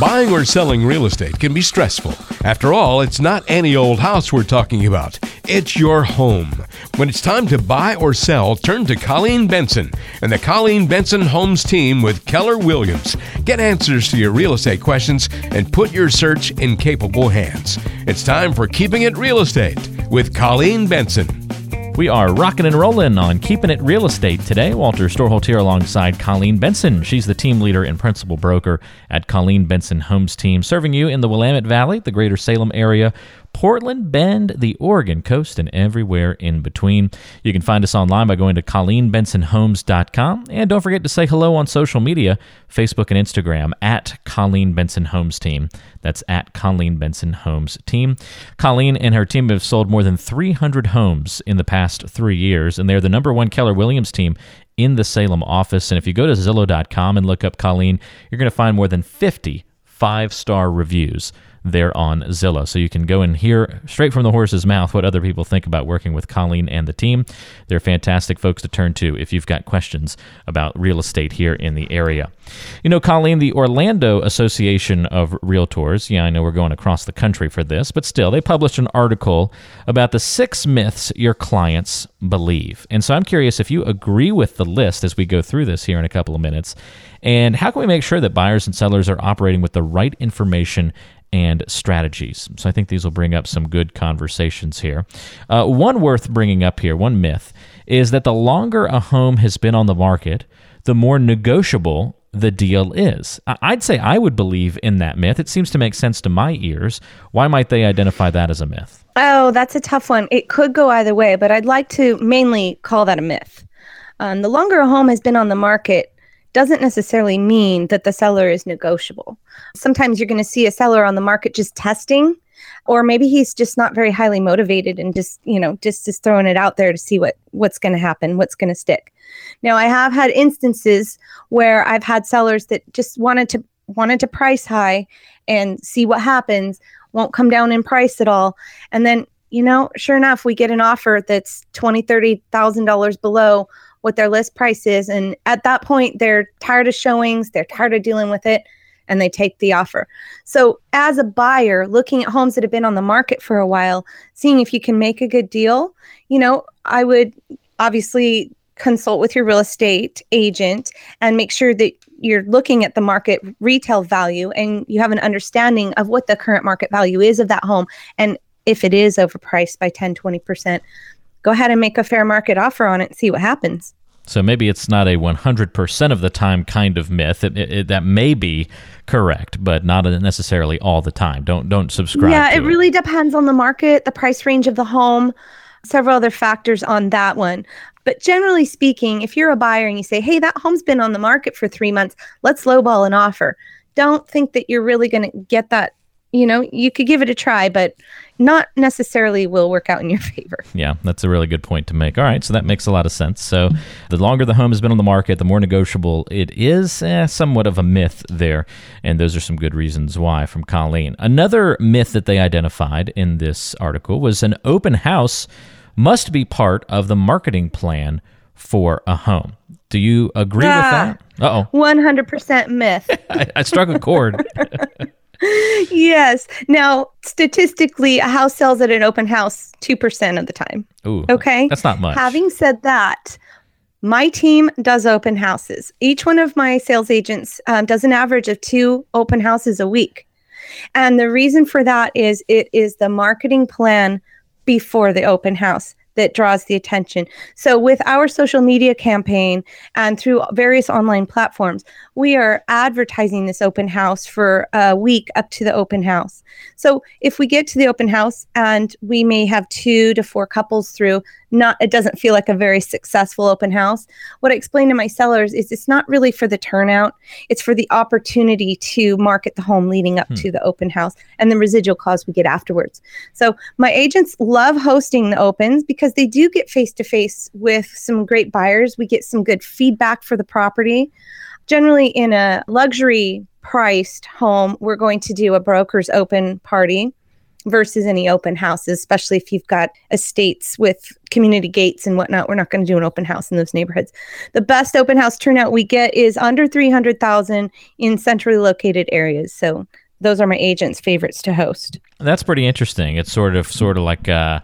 Buying or selling real estate can be stressful. After all, it's not any old house we're talking about. It's your home. When it's time to buy or sell, turn to Colleen Benson and the Colleen Benson Homes team with Keller Williams. Get answers to your real estate questions and put your search in capable hands. It's time for Keeping It Real Estate with Colleen Benson. We are rocking and rolling on Keeping It Real Estate today. Walter Storholt here alongside Colleen Benson. She's the team leader and principal broker at Colleen Benson Homes Team, serving you in the Willamette Valley, the greater Salem area, Portland, Bend, the Oregon coast, and everywhere in between. You can find us online by going to ColleenBensonHomes.com. And don't forget to say hello on social media Facebook and Instagram at Colleen Benson Homes Team. That's at Colleen Benson Homes Team. Colleen and her team have sold more than 300 homes in the past three years, and they're the number one Keller Williams team in the Salem office. And if you go to Zillow.com and look up Colleen, you're going to find more than 50 five star reviews there on Zillow. So you can go and hear straight from the horse's mouth what other people think about working with Colleen and the team. They're fantastic folks to turn to if you've got questions about real estate here in the area. You know, Colleen, the Orlando Association of Realtors, yeah, I know we're going across the country for this, but still, they published an article about the six myths your clients believe. And so I'm curious if you agree with the list as we go through this here in a couple of minutes. And how can we make sure that buyers and sellers are operating with the right information and strategies. So I think these will bring up some good conversations here. Uh, one worth bringing up here, one myth, is that the longer a home has been on the market, the more negotiable the deal is. I'd say I would believe in that myth. It seems to make sense to my ears. Why might they identify that as a myth? Oh, that's a tough one. It could go either way, but I'd like to mainly call that a myth. Um, the longer a home has been on the market, doesn't necessarily mean that the seller is negotiable. Sometimes you're going to see a seller on the market just testing or maybe he's just not very highly motivated and just you know just just throwing it out there to see what what's going to happen what's going to stick now i have had instances where i've had sellers that just wanted to wanted to price high and see what happens won't come down in price at all and then you know sure enough we get an offer that's twenty thirty thousand dollars below what their list price is. And at that point, they're tired of showings, they're tired of dealing with it, and they take the offer. So, as a buyer looking at homes that have been on the market for a while, seeing if you can make a good deal, you know, I would obviously consult with your real estate agent and make sure that you're looking at the market retail value and you have an understanding of what the current market value is of that home and if it is overpriced by 10 20% go ahead and make a fair market offer on it and see what happens. So maybe it's not a 100% of the time kind of myth. It, it, it, that may be correct, but not necessarily all the time. Don't don't subscribe. Yeah, it, it really depends on the market, the price range of the home, several other factors on that one. But generally speaking, if you're a buyer and you say, "Hey, that home's been on the market for 3 months, let's lowball an offer." Don't think that you're really going to get that you know, you could give it a try, but not necessarily will work out in your favor. Yeah, that's a really good point to make. All right, so that makes a lot of sense. So, the longer the home has been on the market, the more negotiable it is. Eh, somewhat of a myth there, and those are some good reasons why from Colleen. Another myth that they identified in this article was an open house must be part of the marketing plan for a home. Do you agree ah, with that? Uh oh. 100% myth. I, I struck a chord. yes. Now, statistically, a house sells at an open house 2% of the time. Ooh. Okay. That's not much. Having said that, my team does open houses. Each one of my sales agents um, does an average of two open houses a week. And the reason for that is it is the marketing plan before the open house that draws the attention. So, with our social media campaign and through various online platforms, we are advertising this open house for a week up to the open house. So, if we get to the open house and we may have two to four couples through, not it doesn't feel like a very successful open house. What I explain to my sellers is it's not really for the turnout, it's for the opportunity to market the home leading up hmm. to the open house and the residual costs we get afterwards. So, my agents love hosting the opens because because they do get face to face with some great buyers. We get some good feedback for the property. Generally, in a luxury priced home, we're going to do a broker's open party versus any open houses, especially if you've got estates with community gates and whatnot. We're not going to do an open house in those neighborhoods. The best open house turnout we get is under 300,000 in centrally located areas. So those are my agents' favorites to host. That's pretty interesting. It's sort of sort of like uh,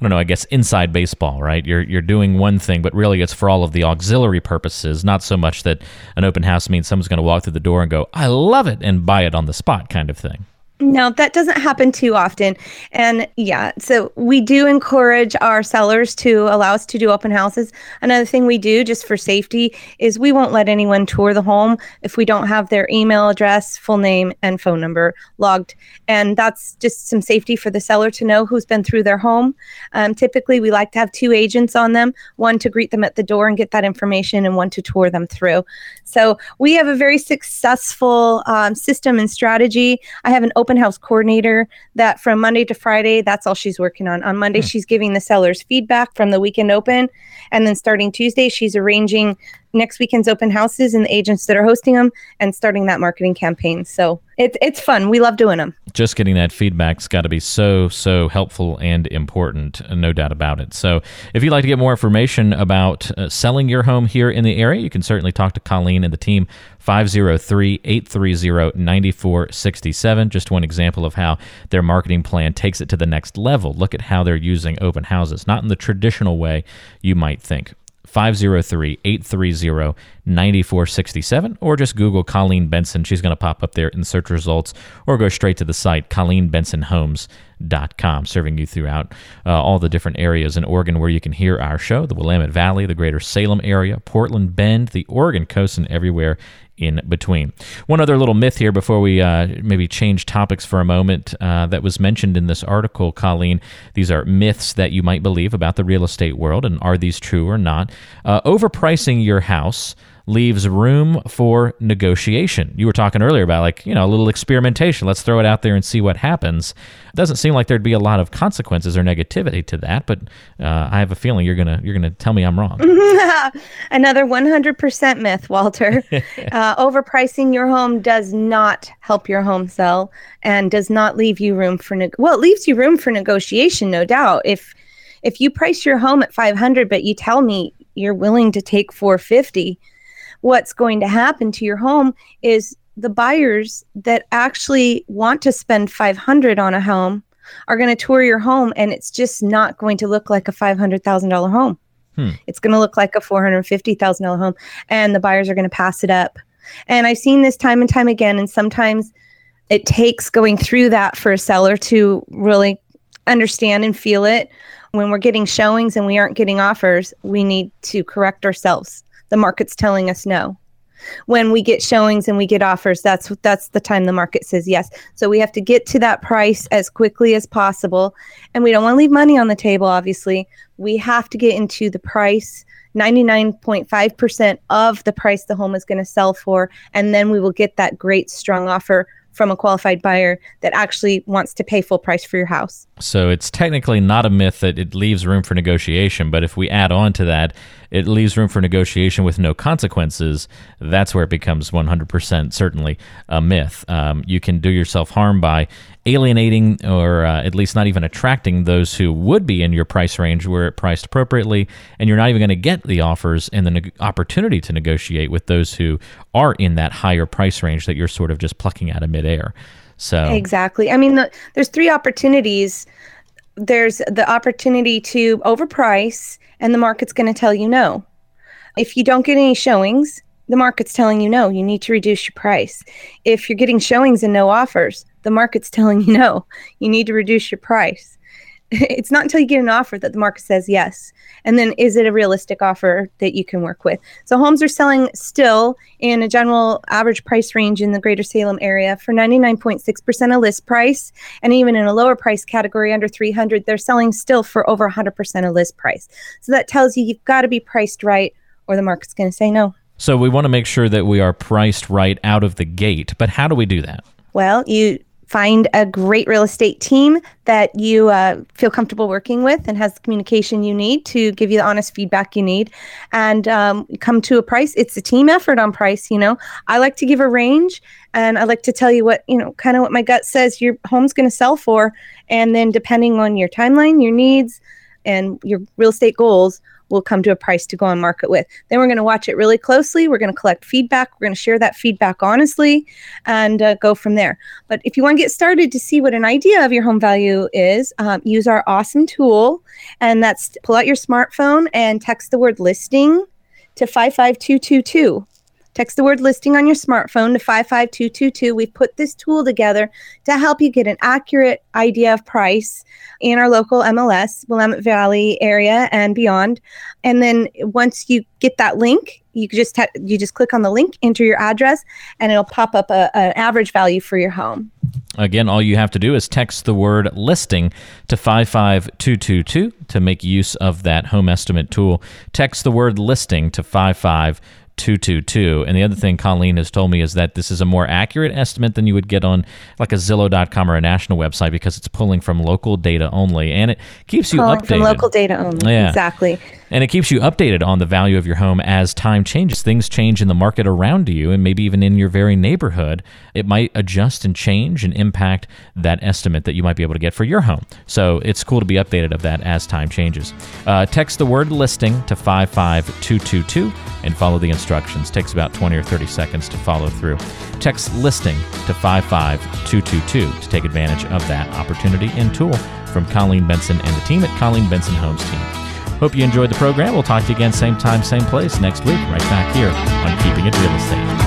I don't know, I guess inside baseball, right? You're you're doing one thing, but really it's for all of the auxiliary purposes, not so much that an open house means someone's going to walk through the door and go, "I love it," and buy it on the spot kind of thing. No, that doesn't happen too often. And yeah, so we do encourage our sellers to allow us to do open houses. Another thing we do just for safety is we won't let anyone tour the home if we don't have their email address, full name, and phone number logged. And that's just some safety for the seller to know who's been through their home. Um, typically, we like to have two agents on them one to greet them at the door and get that information, and one to tour them through. So we have a very successful um, system and strategy. I have an open house coordinator that from Monday to Friday, that's all she's working on. On Monday, mm. she's giving the sellers feedback from the weekend open. And then starting Tuesday, she's arranging next weekend's open houses and the agents that are hosting them and starting that marketing campaign. So it's it's fun. We love doing them. Just getting that feedback's got to be so so helpful and important, no doubt about it. So if you'd like to get more information about uh, selling your home here in the area, you can certainly talk to Colleen and the team 503-830-9467. Just one example of how their marketing plan takes it to the next level. Look at how they're using open houses, not in the traditional way you might think. 503 830 9467, or just Google Colleen Benson. She's going to pop up there in search results, or go straight to the site, ColleenBensonHomes.com, serving you throughout uh, all the different areas in Oregon where you can hear our show the Willamette Valley, the greater Salem area, Portland Bend, the Oregon coast, and everywhere in between. One other little myth here before we uh, maybe change topics for a moment uh, that was mentioned in this article, Colleen. These are myths that you might believe about the real estate world, and are these true or not? Uh, overpricing your house leaves room for negotiation. You were talking earlier about like, you know, a little experimentation. Let's throw it out there and see what happens. It doesn't seem like there'd be a lot of consequences or negativity to that, but uh, I have a feeling you're going to you're going to tell me I'm wrong. Another 100% myth, Walter. uh, overpricing your home does not help your home sell and does not leave you room for ne- well, it leaves you room for negotiation, no doubt. If if you price your home at 500 but you tell me you're willing to take 450 what's going to happen to your home is the buyers that actually want to spend 500 on a home are going to tour your home and it's just not going to look like a $500,000 home. Hmm. It's going to look like a $450,000 home and the buyers are going to pass it up. And I've seen this time and time again and sometimes it takes going through that for a seller to really understand and feel it. When we're getting showings and we aren't getting offers, we need to correct ourselves the market's telling us no. When we get showings and we get offers that's that's the time the market says yes. So we have to get to that price as quickly as possible. And we don't want to leave money on the table obviously. We have to get into the price 99.5% of the price the home is going to sell for. And then we will get that great strong offer from a qualified buyer that actually wants to pay full price for your house. So it's technically not a myth that it leaves room for negotiation, but if we add on to that, it leaves room for negotiation with no consequences. That's where it becomes 100% certainly a myth. Um, you can do yourself harm by alienating or uh, at least not even attracting those who would be in your price range where it priced appropriately, and you're not even going to get the offers and the ne- opportunity to negotiate with those who are in that higher price range that you're sort of just plucking out of midair. So exactly. I mean, the, there's three opportunities. There's the opportunity to overprice, and the market's going to tell you no. If you don't get any showings, the market's telling you no, you need to reduce your price. If you're getting showings and no offers, the market's telling you no, you need to reduce your price. It's not until you get an offer that the market says yes. And then is it a realistic offer that you can work with? So homes are selling still in a general average price range in the greater Salem area for 99.6% of list price. And even in a lower price category under 300, they're selling still for over 100% of list price. So that tells you you've got to be priced right or the market's going to say no. So we want to make sure that we are priced right out of the gate. But how do we do that? Well, you find a great real estate team that you uh, feel comfortable working with and has the communication you need to give you the honest feedback you need and um, come to a price it's a team effort on price you know i like to give a range and I like to tell you what, you know, kind of what my gut says your home's going to sell for. And then depending on your timeline, your needs, and your real estate goals, will come to a price to go on market with. Then we're going to watch it really closely. We're going to collect feedback. We're going to share that feedback honestly and uh, go from there. But if you want to get started to see what an idea of your home value is, um, use our awesome tool. And that's pull out your smartphone and text the word listing to 55222. Text the word listing on your smartphone to 55222. We've put this tool together to help you get an accurate idea of price in our local MLS, Willamette Valley area and beyond. And then once you get that link, you just you just click on the link, enter your address, and it'll pop up an average value for your home. Again, all you have to do is text the word listing to 55222 to make use of that home estimate tool. Text the word listing to 55222. 222. And the other thing Colleen has told me is that this is a more accurate estimate than you would get on like a Zillow.com or a national website because it's pulling from local data only and it keeps you pulling updated. From local data only. Yeah. Exactly. And it keeps you updated on the value of your home as time changes. Things change in the market around you and maybe even in your very neighborhood. It might adjust and change and impact that estimate that you might be able to get for your home. So it's cool to be updated of that as time changes. Uh, text the word listing to 55222 and follow the instructions. Takes about 20 or 30 seconds to follow through. Text listing to 55222 to take advantage of that opportunity and tool from Colleen Benson and the team at Colleen Benson Homes Team. Hope you enjoyed the program. We'll talk to you again, same time, same place next week, right back here on Keeping It Real Estate.